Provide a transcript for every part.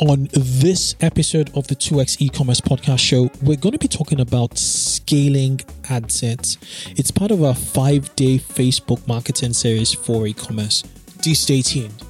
On this episode of the 2x e-commerce podcast show, we're going to be talking about scaling ad sets. It's part of our five-day Facebook marketing series for e-commerce. Do stay tuned.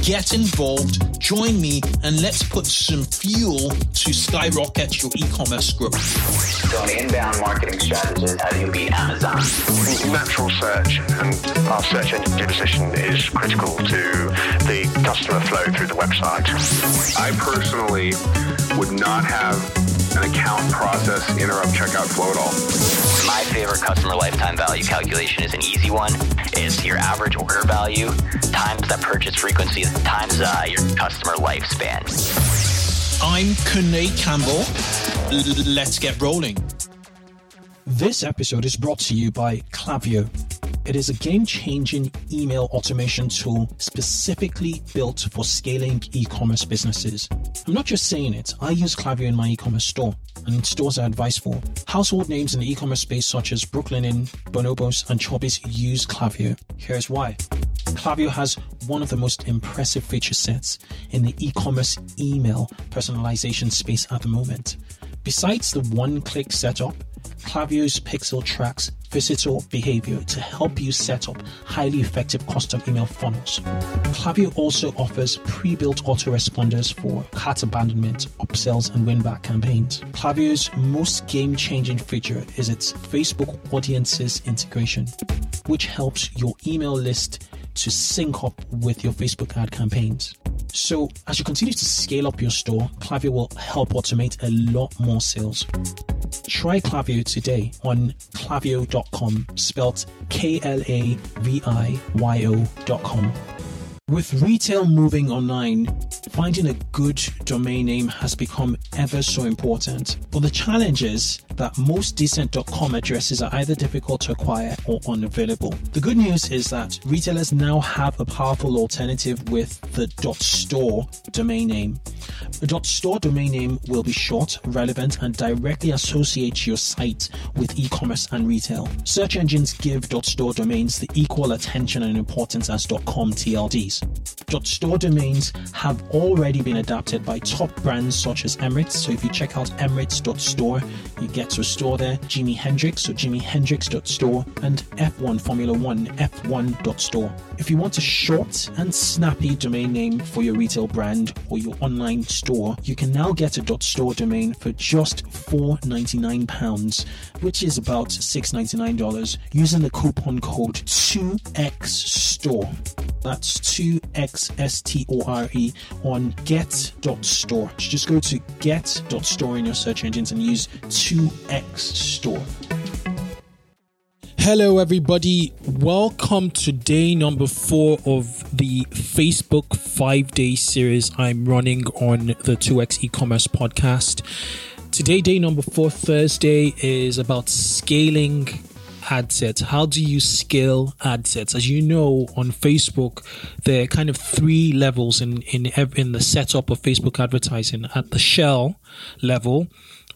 get involved, join me, and let's put some fuel to skyrocket your e-commerce growth. So on inbound marketing strategist, how do you beat Amazon? Natural search and our search engine position is critical to the customer flow through the website. I personally would not have an account process interrupt checkout flow at all. My favorite customer lifetime value calculation is an easy one. It's your average order value times that purchase frequency times uh, your customer lifespan. I'm Kunle Campbell. L- let's get rolling. This episode is brought to you by Klaviyo. It is a game changing email automation tool specifically built for scaling e commerce businesses. I'm not just saying it, I use Klaviyo in my e commerce store and in stores I advise for. Household names in the e commerce space, such as Brooklinen, Bonobos, and Chubbies, use Klaviyo. Here's why. Klaviyo has one of the most impressive feature sets in the e commerce email personalization space at the moment. Besides the one click setup, Klaviyo's Pixel tracks visitor behavior to help you set up highly effective custom email funnels. Klaviyo also offers pre-built autoresponders for cart abandonment, upsells, and win-back campaigns. Klaviyo's most game-changing feature is its Facebook Audiences integration, which helps your email list to sync up with your Facebook ad campaigns. So, as you continue to scale up your store, Klaviyo will help automate a lot more sales. Try Klaviyo today on klaviyo.com, spelt K L A V I Y O.com. With retail moving online, finding a good domain name has become ever so important. But the challenge is that most decent .com addresses are either difficult to acquire or unavailable. The good news is that retailers now have a powerful alternative with the .store domain name. The .store domain name will be short, relevant, and directly associate your site with e-commerce and retail. Search engines give .store domains the equal attention and importance as .com TLDs. .store domains have already been adapted by top brands such as Emirates. So if you check out emirates.store, you get to a store there. Jimi Hendrix, so jimihendrix.store, and F1 Formula One, F1.store. If you want a short and snappy domain name for your retail brand or your online store, you can now get a .store domain for just £4.99, which is about $6.99, using the coupon code 2XSTORE. That's 2XSTORE on get.store. Just go to get.store in your search engines and use 2X Store. Hello, everybody. Welcome to day number four of the Facebook five day series I'm running on the 2x e commerce podcast. Today, day number four, Thursday, is about scaling ad sets. How do you scale ad sets? As you know, on Facebook, there are kind of three levels in in in the setup of Facebook advertising. At the shell level,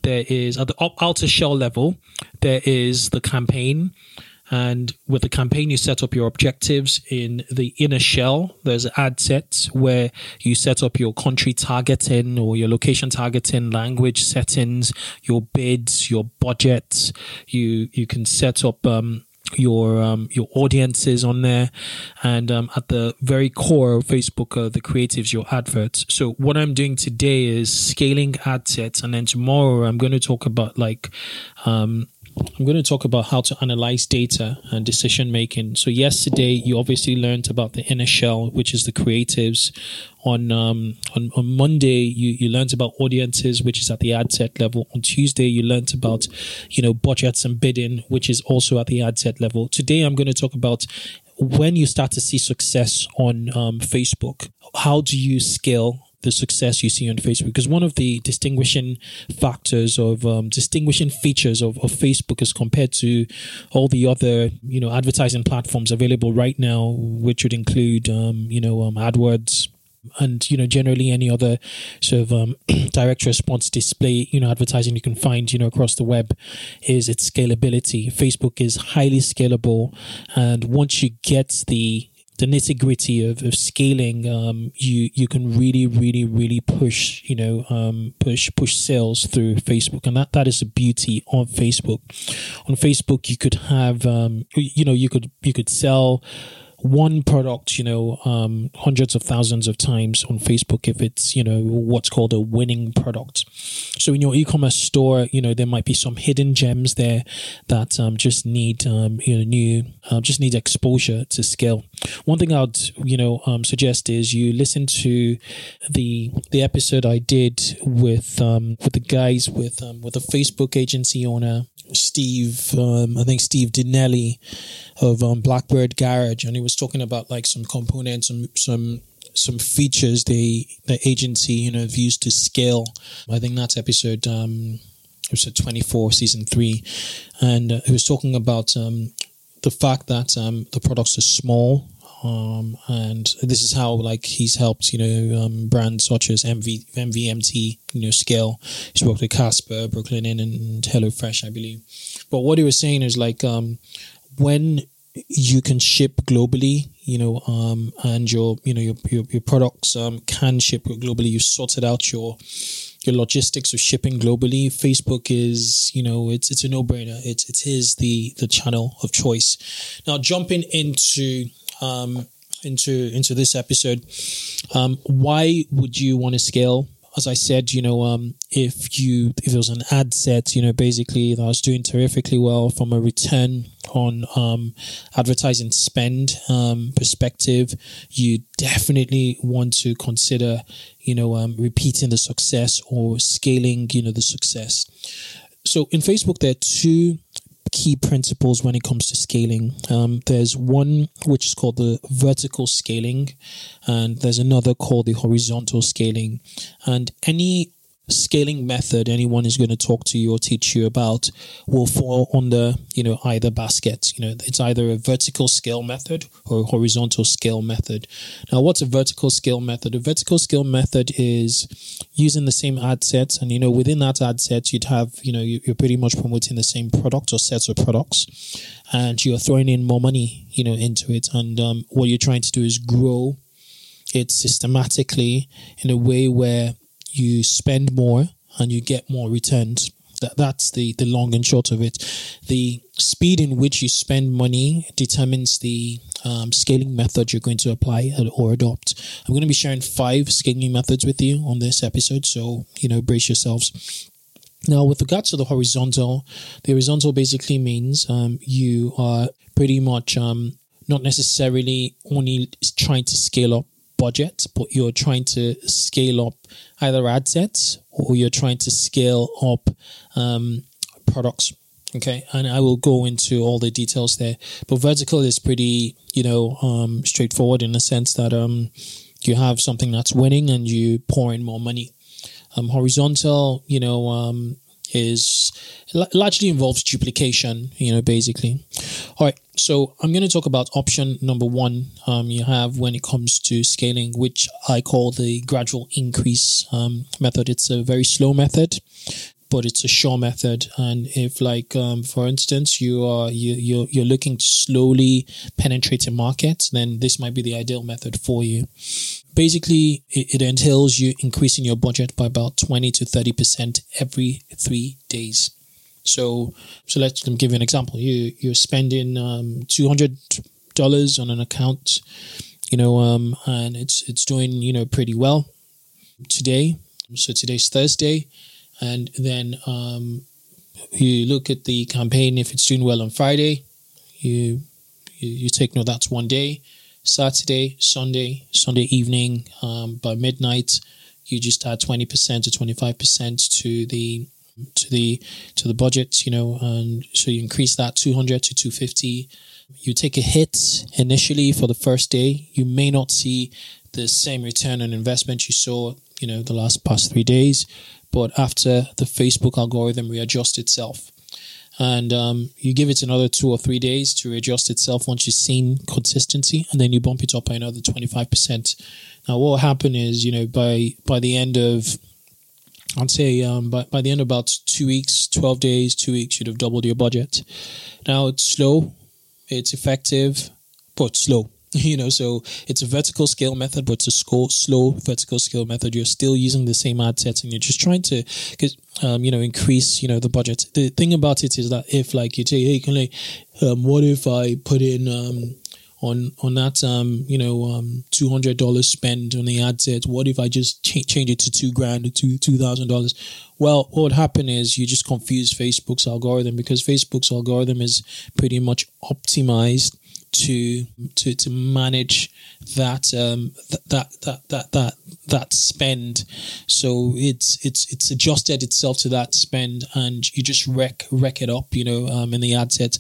there is at the outer shell level, there is the campaign. And with the campaign, you set up your objectives in the inner shell. There's an ad sets where you set up your country targeting or your location targeting, language settings, your bids, your budgets. You you can set up um, your um, your audiences on there, and um, at the very core of Facebook, uh, the creatives, your adverts. So what I'm doing today is scaling ad sets, and then tomorrow I'm going to talk about like um, I'm going to talk about how to analyze data and decision making. So yesterday you obviously learned about the inner shell, which is the creatives. On um, on on Monday you you learned about audiences, which is at the ad set level. On Tuesday you learned about you know budgets and bidding, which is also at the ad set level. Today I'm going to talk about when you start to see success on um, Facebook, how do you scale the success you see on Facebook. Because one of the distinguishing factors of um, distinguishing features of, of Facebook as compared to all the other you know advertising platforms available right now, which would include um, you know um, AdWords, and you know generally any other sort of um, direct response display you know advertising you can find you know across the web is its scalability facebook is highly scalable and once you get the the nitty gritty of, of scaling, um, you you can really, really, really push, you know, um, push push sales through Facebook, and that that is the beauty of Facebook. On Facebook, you could have, um, you know, you could you could sell one product, you know, um, hundreds of thousands of times on Facebook if it's, you know, what's called a winning product. So in your e-commerce store, you know, there might be some hidden gems there that um, just need, um, you know, new, uh, just need exposure to scale. One thing I'd, you know, um, suggest is you listen to the the episode I did with um, with the guys with um, with a Facebook agency owner Steve, um, I think Steve Dinelli of um, Blackbird Garage, and he was talking about like some components, some some some features the the agency you know used to scale. I think that's episode um, episode twenty four, season three, and uh, he was talking about um, the fact that um, the products are small um, and this is how like he's helped you know um, brands such as MV MVMT you know scale. He's worked with Casper, Brooklinen, and HelloFresh, I believe. But what he was saying is like um, when you can ship globally, you know, um, and your you know your your, your products um, can ship globally. You've sorted out your your logistics of shipping globally, Facebook is, you know, it's it's a no brainer. It's it is the the channel of choice. Now jumping into um, into into this episode. Um, why would you want to scale? As I said, you know, um, if you if there was an ad set, you know, basically that was doing terrifically well from a return on um, advertising spend um, perspective, you definitely want to consider, you know, um, repeating the success or scaling, you know, the success. So in Facebook, there are two key principles when it comes to scaling. Um, there's one which is called the vertical scaling, and there's another called the horizontal scaling. And any scaling method anyone is going to talk to you or teach you about will fall under you know either basket. You know it's either a vertical scale method or a horizontal scale method. Now what's a vertical scale method? A vertical scale method is using the same ad sets and you know within that ad set you'd have you know you're pretty much promoting the same product or sets of products and you're throwing in more money you know into it. And um, what you're trying to do is grow it systematically in a way where you spend more and you get more returns. That, that's the, the long and short of it. The speed in which you spend money determines the um, scaling method you're going to apply or adopt. I'm going to be sharing five scaling methods with you on this episode, so you know brace yourselves. Now, with regards to the horizontal, the horizontal basically means um, you are pretty much um, not necessarily only trying to scale up budget, but you're trying to scale up either ad sets or you're trying to scale up um, products. Okay, and I will go into all the details there. But vertical is pretty, you know, um, straightforward in the sense that um, you have something that's winning and you pour in more money. Um, horizontal, you know, um, is largely involves duplication, you know, basically. All right. So I'm going to talk about option number one um, you have when it comes to scaling, which I call the gradual increase um, method. It's a very slow method, but it's a sure method. And if, like, um, for instance, you are you you're, you're looking to slowly penetrate a market, then this might be the ideal method for you. Basically it, it, entails you increasing your budget by about 20 to 30 percent every three days. So so let's give you an example. You you're spending um, 200 dollars on an account you know um, and it's it's doing you know pretty well today. So today's thursday and then um, you look at the campaign if it's doing well on friday you you, you take note that's one day Saturday, Sunday, Sunday evening um, by midnight, you just add twenty percent to twenty five percent to the to the to the budget, you know, and so you increase that two hundred to two fifty. You take a hit initially for the first day. You may not see the same return on investment you saw you know, the last past three days. But after the Facebook algorithm readjusts itself, and um, you give it another two or three days to readjust itself once you've seen consistency, and then you bump it up by another 25%. Now, what will happen is, you know, by by the end of, I'd say, um, by, by the end of about two weeks, 12 days, two weeks, you'd have doubled your budget. Now, it's slow, it's effective, but slow you know so it's a vertical scale method but it's a slow, slow vertical scale method. You're still using the same ad sets and you're just trying to um, you know increase you know the budget. The thing about it is that if like you say hey can I um, what if i put in um, on on that um you know um two hundred dollars spend on the ad set what if i just ch- change it to two grand or two thousand dollars? Well what would happen is you just confuse facebook's algorithm because facebook's algorithm is pretty much optimized to to to manage that um that that that that that spend. So it's it's it's adjusted itself to that spend and you just wreck wreck it up you know um in the ad set.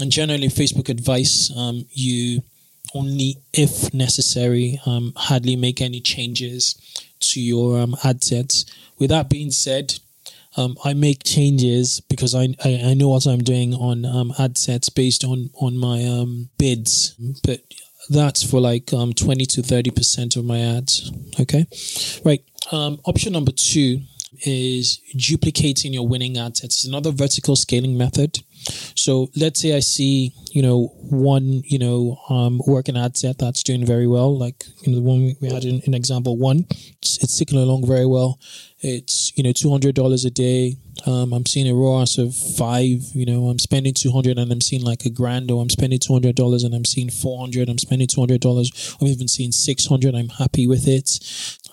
And generally facebook advice um you only if necessary um hardly make any changes to your um, ad sets. With that being said um, I make changes because I, I, I know what I'm doing on um, ad sets based on on my um, bids, but that's for like um, 20 to 30 percent of my ads. Okay, right. Um, option number two is duplicating your winning ad sets. It's another vertical scaling method. So let's say I see, you know, one, you know, um, working ad set that's doing very well, like you know, the one we had in, in example one, it's, it's ticking along very well. It's you know two hundred dollars a day. Um, I'm seeing a ROAS of five. You know, I'm spending two hundred and I'm seeing like a grand, or I'm spending two hundred dollars and I'm seeing four hundred. I'm spending two hundred dollars. I'm even seeing six hundred. I'm happy with it,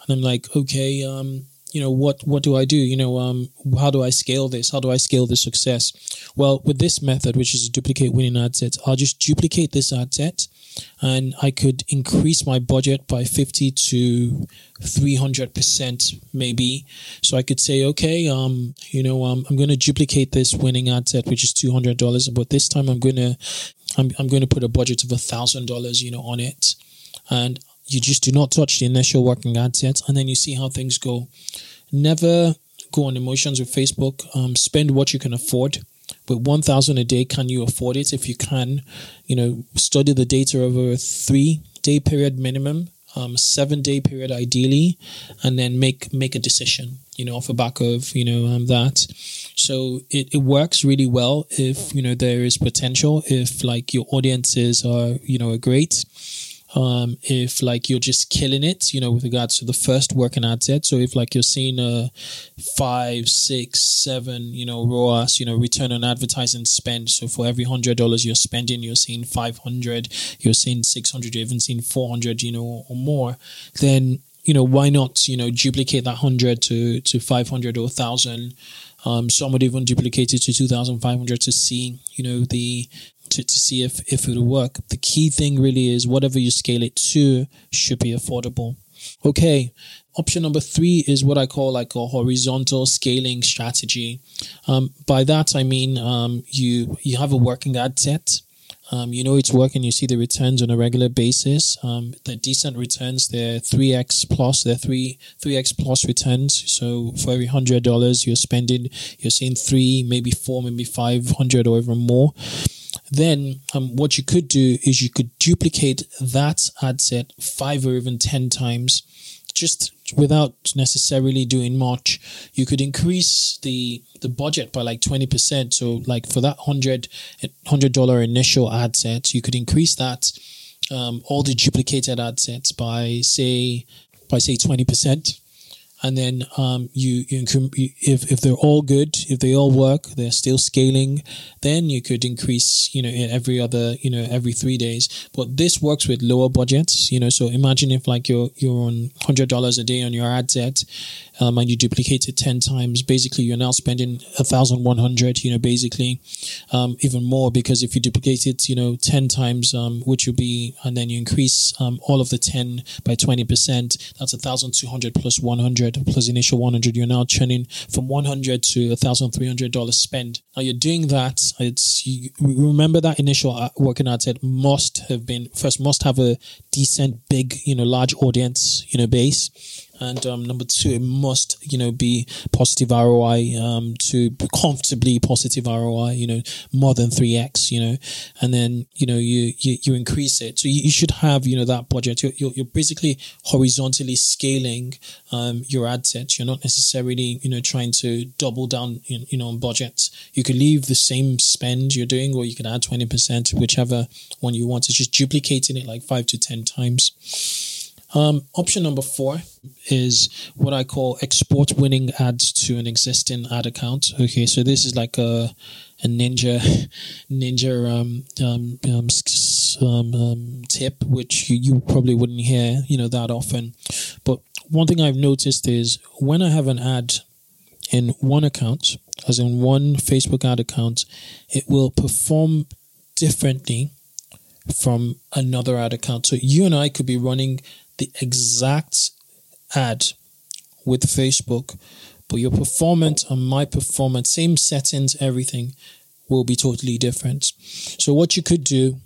and I'm like, okay, um, you know what what do i do? You know um how do i scale this? How do i scale the success? Well with this method which is duplicate winning ad sets i'll just duplicate this ad set and i could increase my budget by 50 to 300% maybe. So i could say okay um you know um, i'm going to duplicate this winning ad set which is $200 but this time i'm going to I'm, I'm going to put a budget of a thousand dollars you know on it. And you just do not touch the initial working ad set and then you see how things go. Never go on emotions with Facebook. Um, spend what you can afford. With 1000 a day, can you afford it? If you can, you know, study the data over a three day period minimum, um, seven day period ideally, and then make make a decision, you know, off the back of, you know, um, that. So it, it works really well if, you know, there is potential, if like your audiences are, you know, great um, if like you're just killing it, you know, with regards to the first working ad set. So if like you're seeing a five, six, seven, you know, ROAS, you know, return on advertising spend. So for every hundred dollars you're spending, you're seeing 500, you're seeing 600, you're even seeing 400, you know, or more, then, you know, why not, you know, duplicate that hundred to, to 500 or thousand um, some would even duplicate it to 2,500 to see, you know, the to, to see if, if it'll work. The key thing really is whatever you scale it to should be affordable. Okay. Option number three is what I call like a horizontal scaling strategy. Um, by that I mean um, you you have a working ad set. Um, you know it's working. You see the returns on a regular basis. Um, they're decent returns. They're three x plus. They're three three x plus returns. So for every hundred dollars you're spending, you're seeing three, maybe four, maybe five hundred or even more then um, what you could do is you could duplicate that ad set five or even 10 times. Just without necessarily doing much you could increase the the budget by like 20% so like for that 100 $100 initial ad set you could increase that um, all the duplicated ad sets by say by say 20% and then um, you, you if if they're all good, if they all work, they're still scaling, then you could increase, you know, every other, you know, every three days. But this works with lower budgets, you know. So imagine if like you're you're on hundred dollars a day on your ad set, um, and you duplicate it 10 times, basically you're now spending a 1,100, you know, basically, um, even more because if you duplicate it, you know, 10 times, um, which will be, and then you increase, um, all of the 10 by 20%, that's a 1,200 plus 100 plus initial 100. You're now churning from 100 to $1,300 spend. Now you're doing that. It's, you remember that initial uh, working ad set must have been, first must have a decent, big, you know, large audience, you know, base and um, number two, it must you know be positive ROI um, to comfortably positive ROI. You know, more than three x. You know, and then you know you you, you increase it. So you, you should have you know that budget. You're, you're, you're basically horizontally scaling um, your ad set. You're not necessarily you know trying to double down you know on budgets. You could leave the same spend you're doing, or you can add twenty percent, whichever one you want. It's just duplicating it like five to ten times. Um, option number four is what I call export winning ads to an existing ad account. Okay, so this is like a a ninja ninja um, um, um, um, um, tip, which you, you probably wouldn't hear you know that often. But one thing I've noticed is when I have an ad in one account, as in one Facebook ad account, it will perform differently from another ad account. So you and I could be running the exact ad with Facebook, but your performance and my performance, same settings, everything will be totally different. So what you could do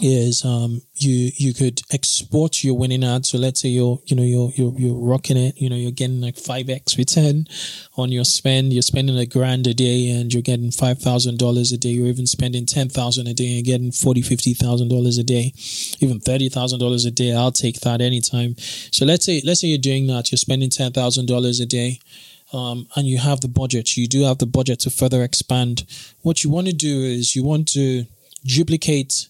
is um, you you could export your winning ad. So let's say you're you know you're you're you're rocking it. You know you're getting like five x return on your spend. You're spending a grand a day and you're getting five thousand dollars a day. You're even spending ten thousand a day and getting forty fifty thousand dollars a day, even thirty thousand dollars a day. I'll take that anytime. So let's say let's say you're doing that. You're spending ten thousand dollars a day. Um, and you have the budget, you do have the budget to further expand. What you want to do is you want to duplicate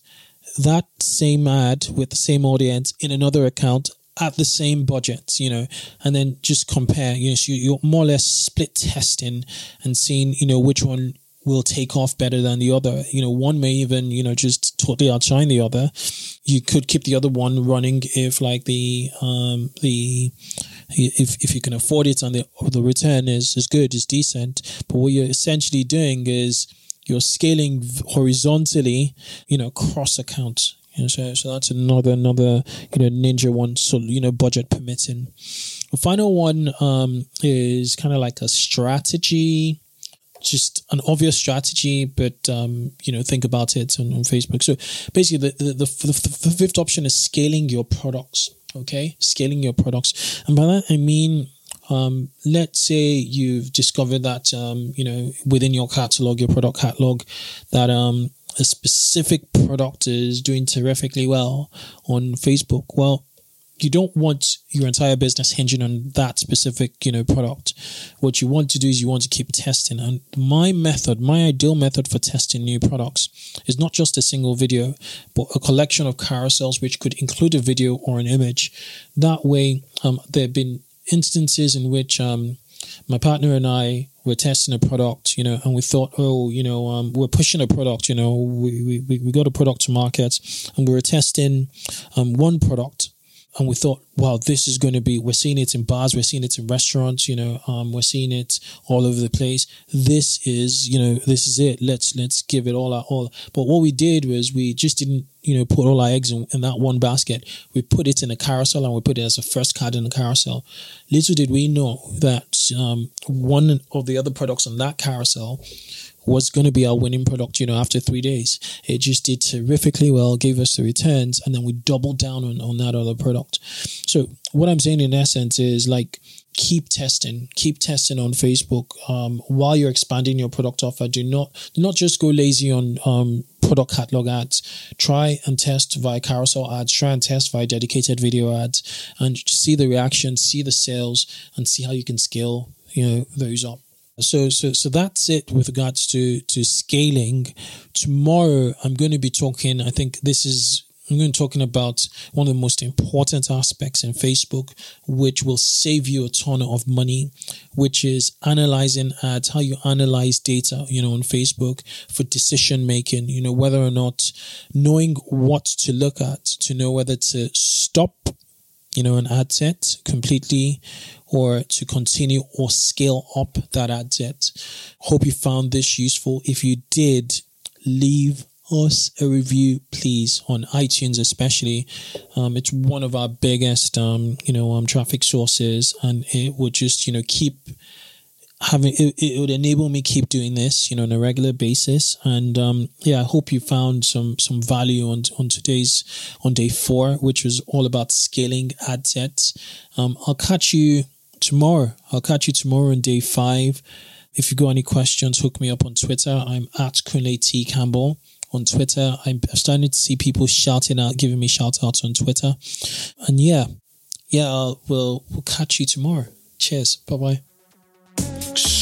that same ad with the same audience in another account at the same budget, you know, and then just compare. You know, so you're more or less split testing and seeing, you know, which one will take off better than the other. You know, one may even, you know, just totally outshine the other. You could keep the other one running if like the um the if if you can afford it and the the return is is good, is decent. But what you're essentially doing is you're scaling horizontally, you know, cross accounts. You know, so, so that's another another you know ninja one. So you know, budget permitting. The final one um, is kind of like a strategy, just an obvious strategy, but um, you know, think about it on, on Facebook. So basically, the the, the the, the fifth option is scaling your products. Okay, scaling your products, and by that I mean um, let's say you've discovered that um, you know within your catalog, your product catalog, that um, a specific product is doing terrifically well on Facebook. Well, you don't want your entire business hinging on that specific you know product. What you want to do is you want to keep testing. And my method my ideal method for testing new products is not just a single video but a collection of carousels which could include a video or an image. That way um, there have been instances in which um, my partner and I were testing a product, you know, and we thought, oh, you know, um, we're pushing a product, you know, we, we, we got a product to market and we were testing um, one product and we thought, wow, this is going to be, we're seeing it in bars, we're seeing it in restaurants, you know, um, we're seeing it all over the place. This is, you know, this is it. Let's, let's give it all our all. But what we did was we just didn't, you know, put all our eggs in, in that one basket. We put it in a carousel and we put it as a first card in the carousel. Little did we know that, um, one of the other products on that carousel was going to be our winning product, you know, after three days. It just did terrifically well, gave us the returns, and then we doubled down on, on that other product. So what I'm saying in essence is like, keep testing, keep testing on Facebook, um, while you're expanding your product offer. Do not, not just go lazy on, um, product catalog ads. Try and test via carousel ads. Try and test via dedicated video ads and see the reaction, see the sales and see how you can scale, you know, those up. So, so, so that's it with regards to, to scaling. Tomorrow, I'm going to be talking, I think this is, I'm going to be talking about one of the most important aspects in Facebook, which will save you a ton of money, which is analyzing ads, how you analyze data, you know, on Facebook for decision making, you know, whether or not knowing what to look at to know whether to stop you know, an ad set completely or to continue or scale up that ad set. Hope you found this useful. If you did, leave us a review, please, on iTunes, especially. Um, it's one of our biggest, um, you know, um, traffic sources, and it would just, you know, keep having it, it would enable me keep doing this, you know, on a regular basis. And um, yeah, I hope you found some some value on on today's on day four, which was all about scaling ad sets. Um, I'll catch you tomorrow. I'll catch you tomorrow on day five. If you got any questions, hook me up on Twitter. I'm at Kunle T Campbell on Twitter. I'm starting to see people shouting out, giving me shout outs on Twitter. And yeah, yeah, I'll, we'll we'll catch you tomorrow. Cheers. Bye bye.